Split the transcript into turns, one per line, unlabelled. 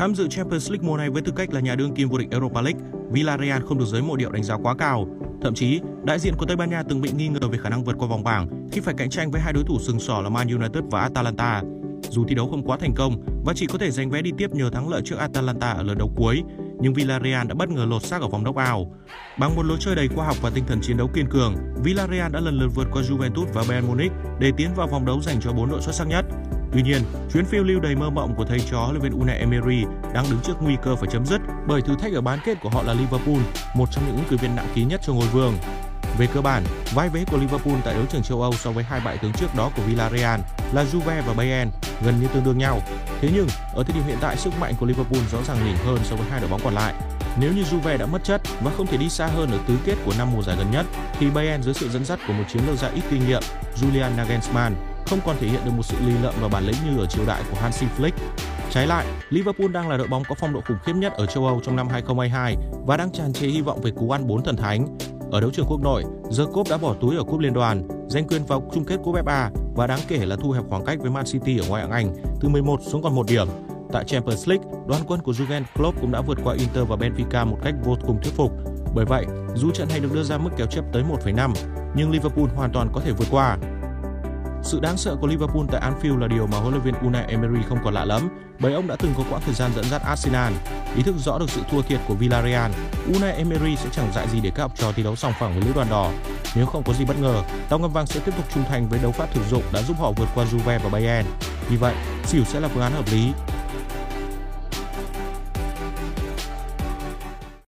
Tham dự Champions League mùa này với tư cách là nhà đương kim vô địch Europa League, Villarreal không được giới mộ điệu đánh giá quá cao. Thậm chí, đại diện của Tây Ban Nha từng bị nghi ngờ về khả năng vượt qua vòng bảng khi phải cạnh tranh với hai đối thủ sừng sỏ là Man United và Atalanta. Dù thi đấu không quá thành công và chỉ có thể giành vé đi tiếp nhờ thắng lợi trước Atalanta ở lượt đấu cuối, nhưng Villarreal đã bất ngờ lột xác ở vòng knock-out. Bằng một lối chơi đầy khoa học và tinh thần chiến đấu kiên cường, Villarreal đã lần lượt vượt qua Juventus và Bayern Munich để tiến vào vòng đấu dành cho bốn đội xuất sắc nhất. Tuy nhiên, chuyến phiêu lưu đầy mơ mộng của thầy trò huấn luyện viên Unai Emery đang đứng trước nguy cơ phải chấm dứt bởi thử thách ở bán kết của họ là Liverpool, một trong những ứng cử viên nặng ký nhất cho ngôi vương. Về cơ bản, vai vế của Liverpool tại đấu trường châu Âu so với hai bại tướng trước đó của Villarreal là Juve và Bayern gần như tương đương nhau. Thế nhưng, ở thời điểm hiện tại sức mạnh của Liverpool rõ ràng nhỉnh hơn so với hai đội bóng còn lại. Nếu như Juve đã mất chất và không thể đi xa hơn ở tứ kết của năm mùa giải gần nhất, thì Bayern dưới sự dẫn dắt của một chiến lược gia ít kinh nghiệm, Julian Nagelsmann, không còn thể hiện được một sự lì lợm và bản lĩnh như ở triều đại của Hansi Flick. Trái lại, Liverpool đang là đội bóng có phong độ khủng khiếp nhất ở châu Âu trong năm 2022 và đang tràn trề hy vọng về cú ăn bốn thần thánh. Ở đấu trường quốc nội, The Cop đã bỏ túi ở cúp liên đoàn, giành quyền vào chung kết cúp FA và đáng kể là thu hẹp khoảng cách với Man City ở ngoại hạng Anh từ 11 xuống còn một điểm. Tại Champions League, đoàn quân của Jurgen Klopp cũng đã vượt qua Inter và Benfica một cách vô cùng thuyết phục. Bởi vậy, dù trận hay được đưa ra mức kèo chấp tới 1,5, nhưng Liverpool hoàn toàn có thể vượt qua. Sự đáng sợ của Liverpool tại Anfield là điều mà huấn luyện viên Unai Emery không còn lạ lắm, bởi ông đã từng có quãng thời gian dẫn dắt Arsenal. Ý thức rõ được sự thua thiệt của Villarreal, Unai Emery sẽ chẳng dại gì để các học trò thi đấu sòng phẳng với lữ đoàn đỏ. Nếu không có gì bất ngờ, tàu ngầm vàng sẽ tiếp tục trung thành với đấu pháp thực dụng đã giúp họ vượt qua Juve và Bayern. Vì vậy, xỉu sẽ là phương án hợp lý